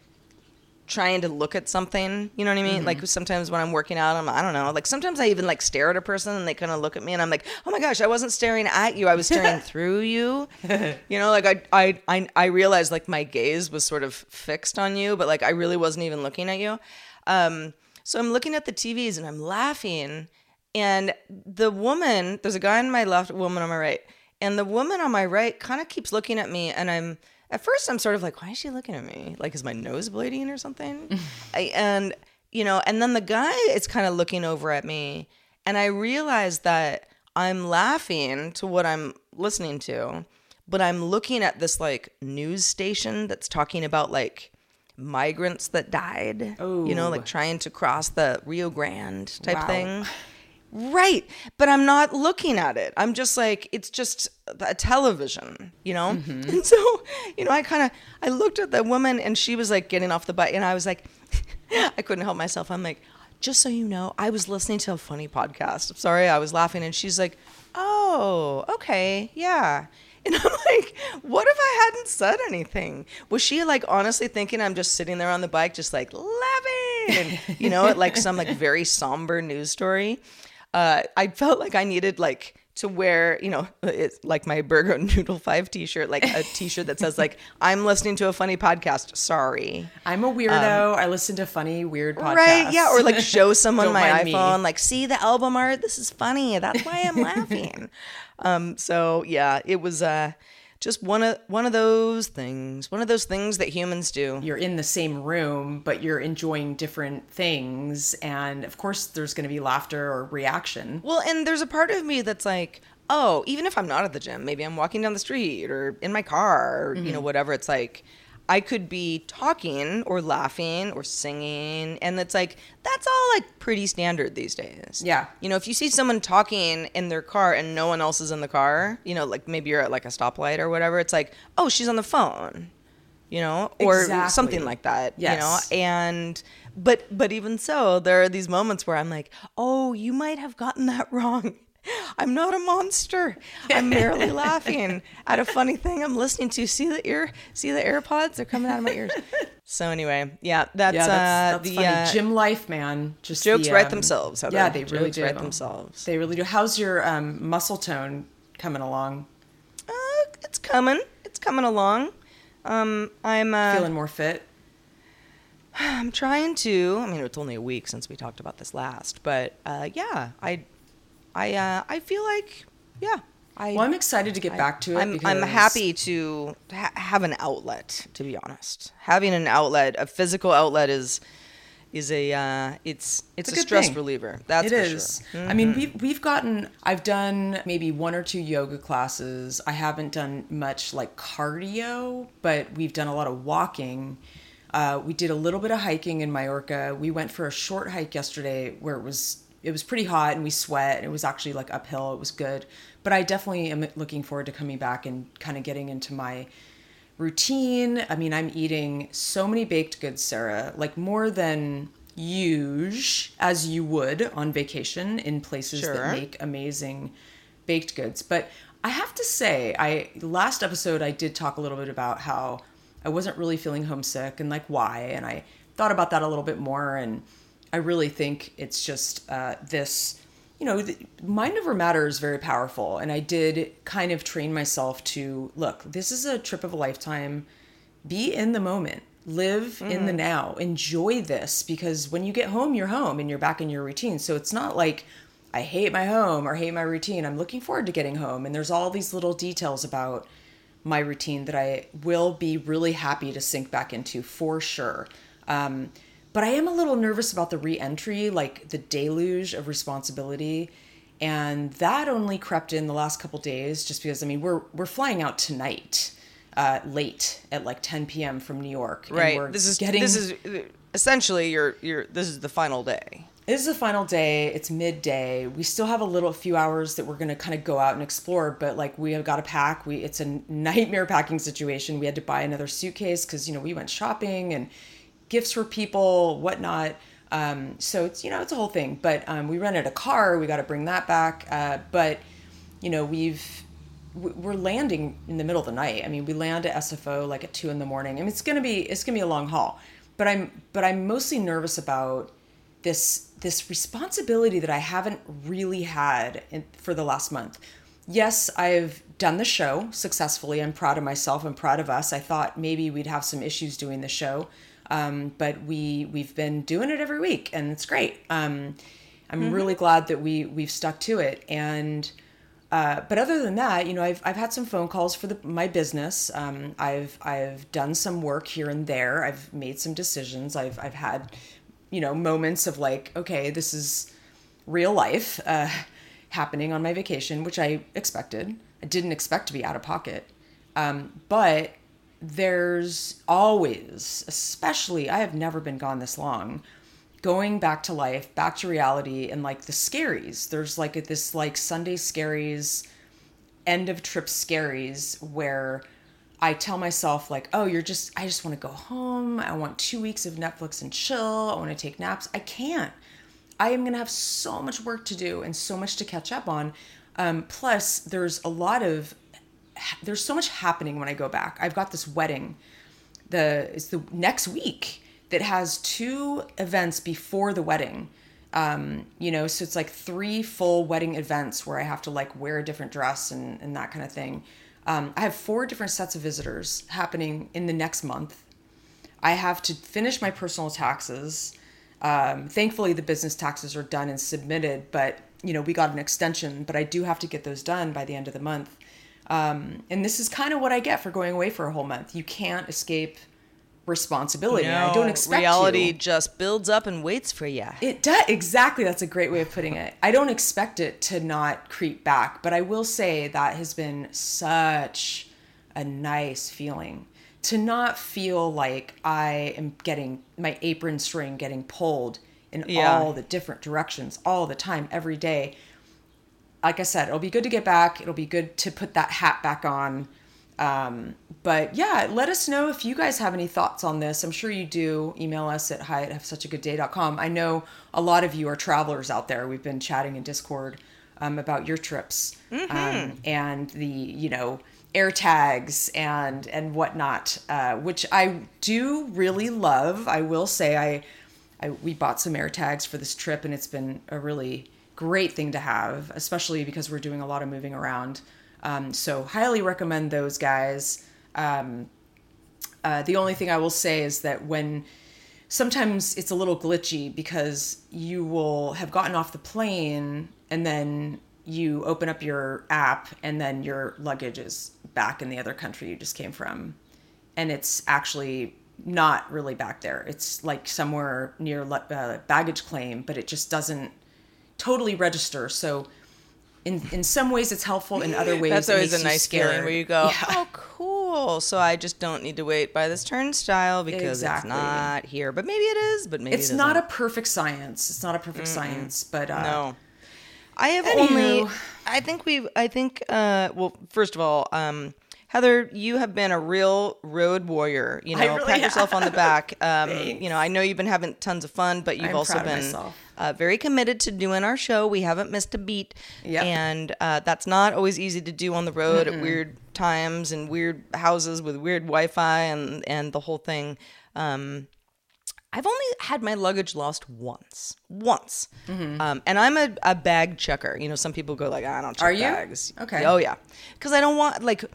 Speaker 2: trying to look at something. You know what I mean? Like sometimes when I'm working out, I'm I don't know. Like sometimes I even like stare at a person and they kind of look at me and I'm like, oh my gosh, I wasn't staring at you. I was staring through you. You know, like I I I I realized like my gaze was sort of fixed on you, but like I really wasn't even looking at you. Um, so I'm looking at the TVs and I'm laughing. And the woman, there's a guy on my left, a woman on my right. And the woman on my right kind of keeps looking at me. And I'm, at first, I'm sort of like, why is she looking at me? Like, is my nose bleeding or something? I, and, you know, and then the guy is kind of looking over at me. And I realize that I'm laughing to what I'm listening to, but I'm looking at this like news station that's talking about like, migrants that died. You know, like trying to cross the Rio Grande type
Speaker 3: Wow.
Speaker 2: thing. Right. But I'm not looking at it. I'm just like, it's just a television, you know? Mm-hmm. And so, you know, I kind of, I looked at the woman and she was like getting off the bike and I was like, I couldn't help myself. I'm like, just so you know, I was listening to a funny podcast. I'm sorry, I was laughing. And she's like, oh, okay, yeah. And I'm like, what if I hadn't said anything? Was she like honestly thinking I'm just sitting there on the bike, just like laughing, you know, at like some like very somber news story? Uh, I felt like I needed like to wear, you know, it's like my Burger Noodle Five T-shirt, like a T-shirt that says like I'm listening to a funny podcast. Sorry.
Speaker 3: I'm a weirdo. I listen to funny, weird podcasts.
Speaker 2: Um, Right, yeah, or like show someone my
Speaker 3: mind me.
Speaker 2: iPhone, like see the album art. This is funny. That's why I'm laughing. Um, so yeah, it was uh, just one of one of those things, one of those things that humans do.
Speaker 3: You're in the same room, but you're enjoying different things. And of course, there's going to be laughter or reaction.
Speaker 2: Well, and there's a part of me that's like, oh, even if I'm not at the gym, maybe I'm walking down the street or in my car, or, you know, mm-hmm. whatever. It's like I could be talking or laughing or singing, and it's like that's all like pretty standard these days.
Speaker 3: Yeah.
Speaker 2: You know, if you see someone talking in their car and no one else is in the car, you know, like maybe you're at like a stoplight or whatever, it's like, oh, she's on the phone. You know, or
Speaker 3: Exactly.
Speaker 2: something like that. You know,
Speaker 3: Yes.
Speaker 2: and but but even so there are these moments where i'm like oh you might have gotten that wrong i'm not a monster i'm merely laughing at a funny thing i'm listening to see the ear see the airpods they're coming out of my ears so anyway yeah that's,
Speaker 3: Yeah, that's,
Speaker 2: uh
Speaker 3: that's
Speaker 2: the
Speaker 3: funny.
Speaker 2: uh,
Speaker 3: Gym life, man. Just
Speaker 2: jokes
Speaker 3: the,
Speaker 2: write
Speaker 3: um,
Speaker 2: themselves Heather.
Speaker 3: Yeah, they really
Speaker 2: Jokes
Speaker 3: do.
Speaker 2: write themselves
Speaker 3: They really do. How's your um, muscle tone coming along?
Speaker 2: uh, it's coming it's coming along um i'm uh
Speaker 3: Feeling more fit?
Speaker 2: I'm trying to. I mean, it's only a week since we talked about this last, but uh, yeah, I, I, uh, I feel like, yeah, I.
Speaker 3: Well, I'm excited to get
Speaker 2: I-
Speaker 3: back to it.
Speaker 2: I'm, I'm happy to ha- have an outlet. To be honest, having an outlet, a physical outlet, is is a uh, it's it's, a,
Speaker 3: good
Speaker 2: stress
Speaker 3: thing.
Speaker 2: reliever. That's
Speaker 3: It
Speaker 2: for
Speaker 3: is.
Speaker 2: sure.
Speaker 3: I mean, we've we've gotten. I've done maybe one or two yoga classes. I haven't done much like cardio, but we've done a lot of walking. Uh, we did a little bit of hiking in Majorca. We went for a short hike yesterday where it was it was pretty hot and we sweat. And it was actually like uphill. It was good, but I definitely am looking forward to coming back and kind of getting into my routine. I mean, I'm eating so many baked goods, Sarah, like more than huge as you would on vacation in places
Speaker 2: Sure.
Speaker 3: that make amazing baked goods. But I have to say, I last episode I did talk a little bit about how I wasn't really feeling homesick and like why, and I thought about that a little bit more, and I really think it's just uh, this you know, the, mind over matter is very powerful. And I did kind of train myself to look, this is a trip of a lifetime. Be in the moment, live in the now, enjoy this because when you get home, you're home and you're back in your routine. So it's not like I hate my home or hate my routine. I'm looking forward to getting home. And there's all these little details about my routine that I will be really happy to sink back into for sure. Um, but I am a little nervous about the re-entry, like the deluge of responsibility, and that only crept in the last couple days, just because I mean we're we're flying out tonight, uh, late at like 10 p.m. from New York.
Speaker 2: Right. This is
Speaker 3: getting
Speaker 2: this is essentially your your this is the final day.
Speaker 3: This is the final day. It's midday. We still have a little few hours that we're gonna kind of go out and explore, but like we have got to pack. We it's a nightmare packing situation. We had to buy another suitcase because you know we went shopping and gifts for people, whatnot. Um, so it's you know it's a whole thing. But um, we rented a car. We got to bring that back. Uh, but you know we've we're landing in the middle of the night. I mean, we land at SFO like at two in the morning. I mean, it's gonna be it's gonna be a long haul. But I'm but I'm mostly nervous about this this responsibility that I haven't really had in, for the last month. Yes, I've done the show successfully. I'm proud of myself. I'm proud of us. I thought maybe we'd have some issues doing the show, um, but we we've been doing it every week, and it's great. Um, I'm really glad that we we've stuck to it. And uh, but other than that, you know, I've I've had some phone calls for the my business. Um, I've I've done some work here and there. I've made some decisions. I've I've had, you know, moments of like, okay, this is real life uh, happening on my vacation, which I expected. I didn't expect to be out of pocket, um, but there's always, especially, I have never been gone this long going back to life, back to reality, and like the scaries. There's like this like Sunday scaries, end of trip scaries where I tell myself like, oh, you're just I just want to go home. I want two weeks of Netflix and chill. I want to take naps. I can't. I am gonna have so much work to do and so much to catch up on. Um, plus, there's a lot of there's so much happening when I go back. I've got this wedding the it's the next week that has two events before the wedding. Um, you know, so it's like three full wedding events where I have to like wear a different dress and, and that kind of thing. Um, I have four different sets of visitors happening in the next month. I have to finish my personal taxes. Um, thankfully, the business taxes are done and submitted, but you know, we got an extension, but I do have to get those done by the end of the month. Um, and this is kind of what I get for going away for a whole month. You can't escape responsibility. I don't expect
Speaker 2: reality
Speaker 3: you.
Speaker 2: just builds up and waits for you.
Speaker 3: It does exactly. That's a great way of putting it. I don't expect it to not creep back, but I will say that has been such a nice feeling to not feel like I am getting my apron string getting pulled in
Speaker 2: Yeah.
Speaker 3: all the different directions all the time, every day. Like I said, it'll be good to get back. It'll be good to put that hat back on. Um, but yeah, let us know if you guys have any thoughts on this. I'm sure you do. Email us at hi at have such a good day.com. I know a lot of you are travelers out there. We've been chatting in Discord um, about your trips um, and the, you know, air tags and and whatnot, uh, which I do really love. I will say I, I we bought some air tags for this trip and it's been a really great thing to have, especially because we're doing a lot of moving around. Um, so highly recommend those guys. Um, uh, the only thing I will say is that when sometimes it's a little glitchy because you will have gotten off the plane and then you open up your app and then your luggage is back in the other country you just came from and it's actually not really back there it's like somewhere near uh, baggage claim but it just doesn't totally register so in in some ways it's helpful in other ways
Speaker 2: That's always a nice feeling where you go,
Speaker 3: Yeah.
Speaker 2: oh, cool. So I just don't need to wait by this turnstile because
Speaker 3: Exactly.
Speaker 2: it's not here. But maybe it is. But maybe
Speaker 3: it's
Speaker 2: it
Speaker 3: not a perfect science it's not a perfect science but uh
Speaker 2: no. I have
Speaker 3: Anywho.
Speaker 2: only. I think we've. I think. Uh. Well, first of all, um. Heather, you have been a real road warrior. You know,
Speaker 3: really
Speaker 2: pat yourself on the back. Um, you know, I know you've been having tons of fun, but you've
Speaker 3: I'm
Speaker 2: also been. Uh, very committed to doing our show. We haven't missed a beat,
Speaker 3: Yep.
Speaker 2: and uh, that's not always easy to do on the road at weird times and weird houses with weird Wi-Fi and and the whole thing. Um, I've only had my luggage lost once, once,
Speaker 3: Mm-hmm.
Speaker 2: um, and I'm a, a bag checker. You know, some people go like, I don't check
Speaker 3: Are you?
Speaker 2: bags.
Speaker 3: Okay.
Speaker 2: Oh yeah, because I don't want like.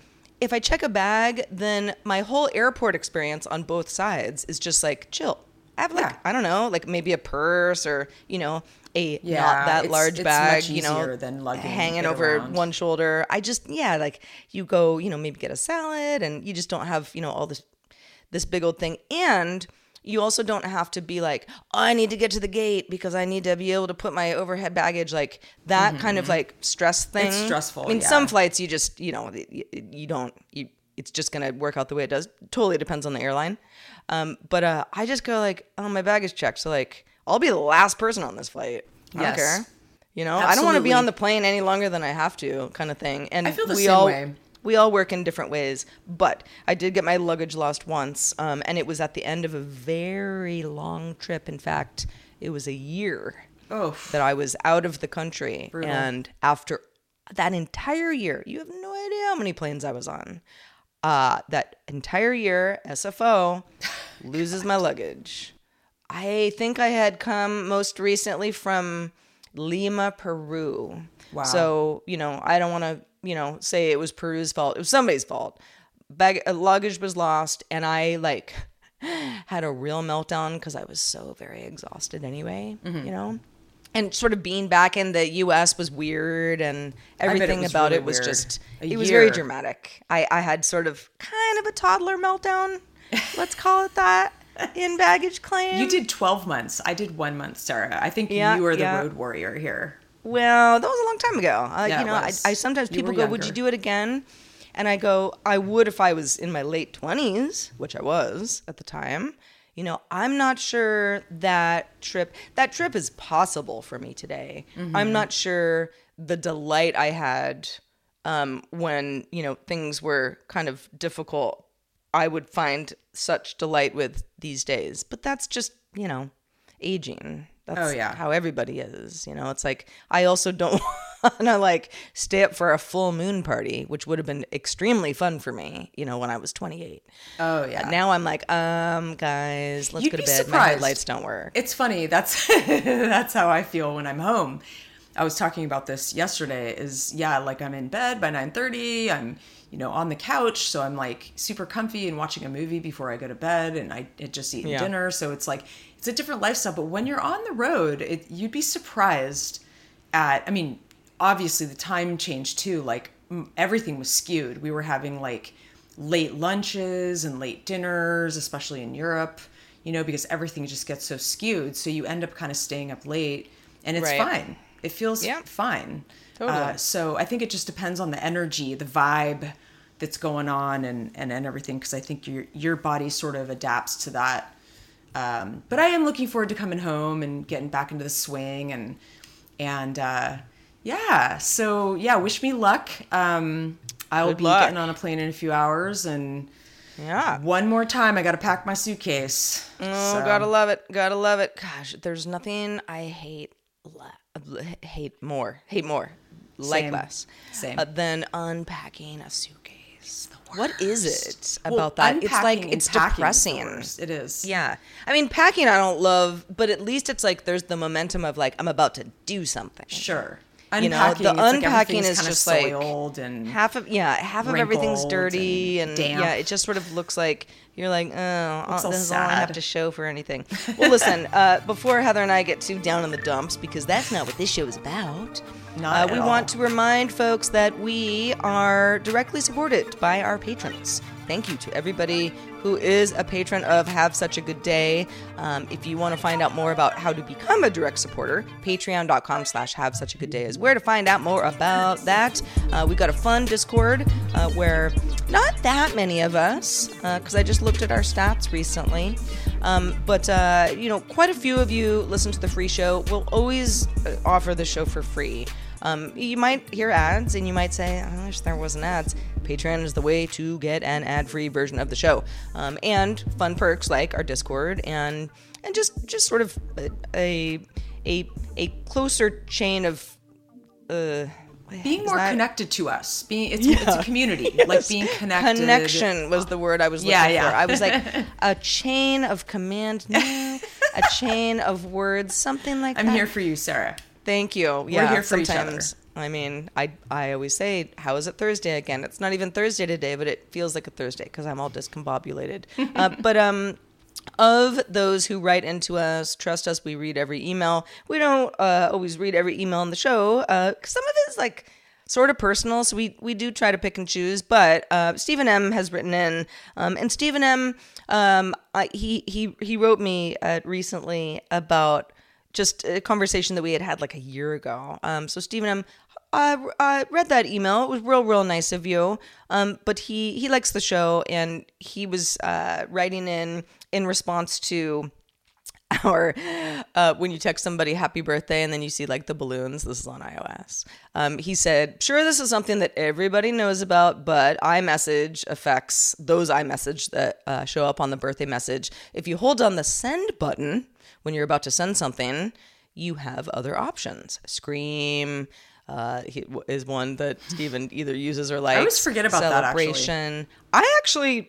Speaker 2: If I check a bag, then my whole airport experience on both sides is just like chill. I have like
Speaker 3: Yeah.
Speaker 2: I don't know, like maybe a purse or you know a
Speaker 3: Yeah,
Speaker 2: not that
Speaker 3: it's-
Speaker 2: large
Speaker 3: it's
Speaker 2: bag, you know,
Speaker 3: than
Speaker 2: hanging over
Speaker 3: around.
Speaker 2: one shoulder. I just yeah, like you go, you know, maybe get a salad, and you just don't have you know all this this big old thing. And you also don't have to be like, oh, I need to get to the gate because I need to be able to put my overhead baggage, like that kind of like stress thing.
Speaker 3: Mm-hmm. stressful,
Speaker 2: I mean,
Speaker 3: yeah.
Speaker 2: some flights you just, you know, you, you don't, you, it's just gonna work out the way it does. Totally depends on the airline. Um, but uh, I just go like, oh, my bag is checked, so like I'll be the last person on this flight. I
Speaker 3: Yes.
Speaker 2: don't care. You know, I don't want to be on the plane any longer than I have to, kind of thing. And
Speaker 3: I feel the
Speaker 2: we all
Speaker 3: way.
Speaker 2: we all work in different ways. But I did get my luggage lost once, um, and it was at the end of a very long trip. In fact, it was a year
Speaker 3: Oh,
Speaker 2: that I was out of the country.
Speaker 3: Brutal.
Speaker 2: And after that entire year, you have no idea how many planes I was on. Uh, that entire year, SFO loses my luggage. I think I had come most recently from Lima, Peru.
Speaker 3: Wow.
Speaker 2: So, you know, I don't want to, you know, say it was Peru's fault. It was somebody's fault. Bag uh, luggage was lost and I like had a real meltdown because I was so very exhausted anyway,
Speaker 3: Mm-hmm.
Speaker 2: you know? And sort of being back in the US was weird and
Speaker 3: it
Speaker 2: everything
Speaker 3: was
Speaker 2: about
Speaker 3: really
Speaker 2: it was
Speaker 3: weird.
Speaker 2: just
Speaker 3: A
Speaker 2: it was very dramatic. I, I had sort of kind of a toddler meltdown, let's call it that, in baggage claim.
Speaker 3: you did 12 months. I did one month, Sarah. I think
Speaker 2: Yeah,
Speaker 3: you were the
Speaker 2: yeah.
Speaker 3: road warrior here.
Speaker 2: Well, that was a long time ago. Uh,
Speaker 3: Yeah,
Speaker 2: you know, I. I sometimes people go, "Would you do it again?" And I go, "I would if I was in my late twenties, which I was at the time." You know, I'm not sure that trip that trip is possible for me today.
Speaker 3: Mm-hmm.
Speaker 2: I'm not sure the delight I had um, when you know things were kind of difficult. I would find such delight with these days, but that's just you know aging. That's
Speaker 3: Oh, yeah.
Speaker 2: how everybody is. You know, it's like I also don't want to like stay up for a full moon party, which would have been extremely fun for me. You know, when I was 28.
Speaker 3: Oh, yeah.
Speaker 2: Now I'm like, um, guys, let's
Speaker 3: You'd
Speaker 2: go to
Speaker 3: be
Speaker 2: bed. My lights don't work.
Speaker 3: It's funny. That's that's how I feel when I'm home. I was talking about this yesterday. Is yeah, like I'm in bed by 9:30. I'm you know on the couch, so I'm like super comfy and watching a movie before I go to bed, and I had just eaten
Speaker 2: Yeah.
Speaker 3: dinner. So it's like it's a different lifestyle. But when you're on the road, it, you'd be surprised at. I mean, obviously the time changed too. Like everything was skewed. We were having like late lunches and late dinners, especially in Europe, you know, because everything just gets so skewed. So you end up kind of staying up late and it's
Speaker 2: Right.
Speaker 3: fine. It feels
Speaker 2: Yeah.
Speaker 3: fine.
Speaker 2: Totally.
Speaker 3: Uh, so I think it just depends on the energy, the vibe that's going on and, and, and everything. Cause I think your, your body sort of adapts to that. Um, but I am looking forward to coming home and getting back into the swing and, and, uh, yeah, so yeah, wish me luck. Um, I'll
Speaker 2: Good
Speaker 3: be
Speaker 2: luck.
Speaker 3: getting on a plane in a few hours and
Speaker 2: yeah.
Speaker 3: one more time I got to pack my suitcase.
Speaker 2: Oh,
Speaker 3: So-
Speaker 2: gotta love it. Gotta love it. Gosh, there's nothing I hate hate more, hate more, like
Speaker 3: Same.
Speaker 2: less,
Speaker 3: Same.
Speaker 2: uh, than unpacking a suitcase. What is it
Speaker 3: Well,
Speaker 2: about that? It's like it's
Speaker 3: packing is the
Speaker 2: depressing.
Speaker 3: It is.
Speaker 2: Yeah. I mean, packing I don't love, but at least it's like there's the momentum of like I'm about to do something.
Speaker 3: Sure.
Speaker 2: You know, the
Speaker 3: it's like
Speaker 2: unpacking is just like half of yeah, half of everything's dirty and,
Speaker 3: and
Speaker 2: yeah, it just sort of looks like you're like, oh,
Speaker 3: Looks all
Speaker 2: this is all I have to show for anything. Well, listen, uh, before Heather and I get too down in the dumps, because that's not what this show is about.
Speaker 3: Not
Speaker 2: uh, we
Speaker 3: all.
Speaker 2: want to remind folks that we are directly supported by our patrons. Thank you to everybody who is a patron of Have Such a Good Day. Um, if you want to find out more about how to become a direct supporter, patreon.com slash have such a good day is where to find out more about that. Uh, we've got a fun Discord uh, where not that many of us, because I just looked at our stats recently, um, but uh, you know, quite a few of you listen to the free show. We'll always uh, offer the show for free. Um, you might hear ads and you might say, I wish there wasn't ads. Patreon is the way to get an ad-free version of the show, um, and fun perks like our Discord and and just just sort of a a a closer chain of uh,
Speaker 3: being more
Speaker 2: that-
Speaker 3: connected to us. Being it's, it's a community, like being connected.
Speaker 2: Connection was the word I was looking
Speaker 3: Yeah, yeah.
Speaker 2: for. I was like a chain of command, no, a chain of words, something like that.
Speaker 3: I'm here for you, Sarah.
Speaker 2: Thank you. Yeah, We're
Speaker 3: here for each other.
Speaker 2: I mean, I I always say, "How is it Thursday again?" It's not even Thursday today, but it feels like a Thursday because I'm all discombobulated. uh, but um, of those who write into us, trust us, we read every email. We don't uh, always read every email on the show because some of it is like sort of personal, so we we do try to pick and choose. But uh, Stephen M has written in, um, and Stephen M, um, I, he he he wrote me uh, recently about just a conversation that we had had like a year ago. Um, so Stephen M, I, I read that email. It was real, real nice of you. Um, but he he likes the show, and he was uh, writing in in response to our uh, when you text somebody happy birthday and then you see like the balloons this is on ios um, he said sure this is something that everybody knows about but imessage affects those imessage that uh, show up on the birthday message if you hold on the send button when you're about to send something you have other options scream uh, he, is one that Stephen either uses or likes.
Speaker 3: I always forget about that, actually.
Speaker 2: celebration. I actually,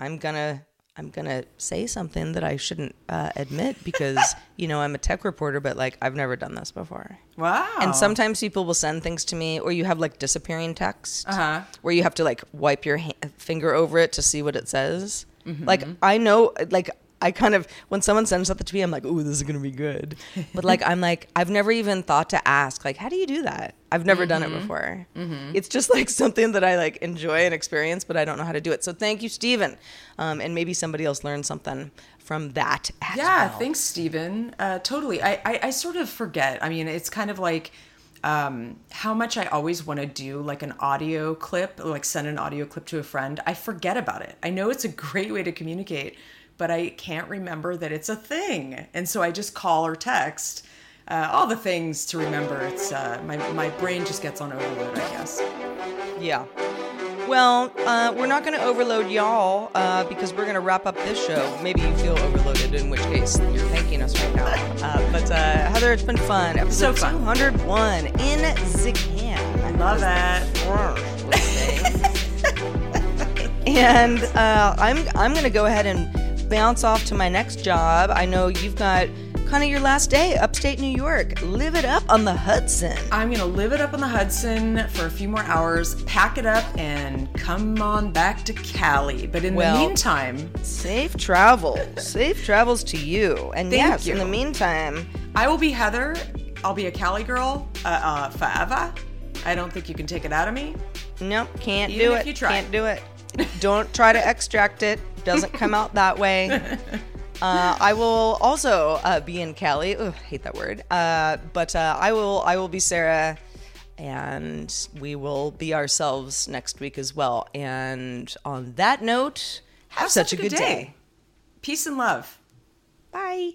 Speaker 2: I'm gonna I'm gonna say something that I shouldn't uh, admit because you know I'm a tech reporter, but like I've never done this before.
Speaker 3: Wow.
Speaker 2: And sometimes people will send things to me, or you have like disappearing text,
Speaker 3: Uh-huh.
Speaker 2: where you have to like wipe your ha- finger over it to see what it says.
Speaker 3: Mm-hmm.
Speaker 2: Like I know, like I kind of when someone sends something to me, I'm like, "Ooh, this is gonna be good," but like I'm like, I've never even thought to ask, like, how do you do that? I've never done
Speaker 3: Mm-hmm.
Speaker 2: it before. It's just like something that I like enjoy and experience, but I don't know how to do it. So thank you, Stephen. Um, and maybe somebody else learned something from that. As
Speaker 3: Yeah,
Speaker 2: well.
Speaker 3: thanks, Stephen. Uh, totally. I, I, I sort of forget. I mean, it's kind of like um, how much I always want to do like an audio clip, like send an audio clip to a friend. I forget about it. I know it's a great way to communicate, but I can't remember that it's a thing. And so I just call or text. Uh, all the things to remember. It's uh, my my brain just gets on overload, I guess.
Speaker 2: Yeah. Well, uh, we're not going to overload y'all uh, because we're going to wrap up this show. Maybe you feel overloaded, in which case you're thanking us right now. Uh, but uh, Heather, it's been fun. Episode
Speaker 3: So fun.
Speaker 2: 201 in the can.
Speaker 3: Love that.
Speaker 2: and uh, I'm I'm going to go ahead and bounce off to my next job. I know you've got kind of your last day upstate New York. Live it up on the Hudson.
Speaker 3: I'm gonna live it up on the Hudson for a few more hours, pack it up, and come on back to Cali. But in
Speaker 2: Well-
Speaker 3: the meantime,
Speaker 2: Safe travel. Safe travels to you. And yes,
Speaker 3: you.
Speaker 2: in the meantime,
Speaker 3: I will be Heather. I'll be a Cali girl uh, uh, forever. I don't think you can take it out of me.
Speaker 2: Nope, can't
Speaker 3: Even
Speaker 2: do it.
Speaker 3: you try.
Speaker 2: Can't do it. Don't try to extract it. Doesn't come out that way. Uh, I will also uh, be in Cali. Ugh, hate that word. Uh, but uh, I will. I will be Sarah, and we will be ourselves next week as well. And on that note, have, such, a good day.
Speaker 3: Peace and love.
Speaker 2: Bye.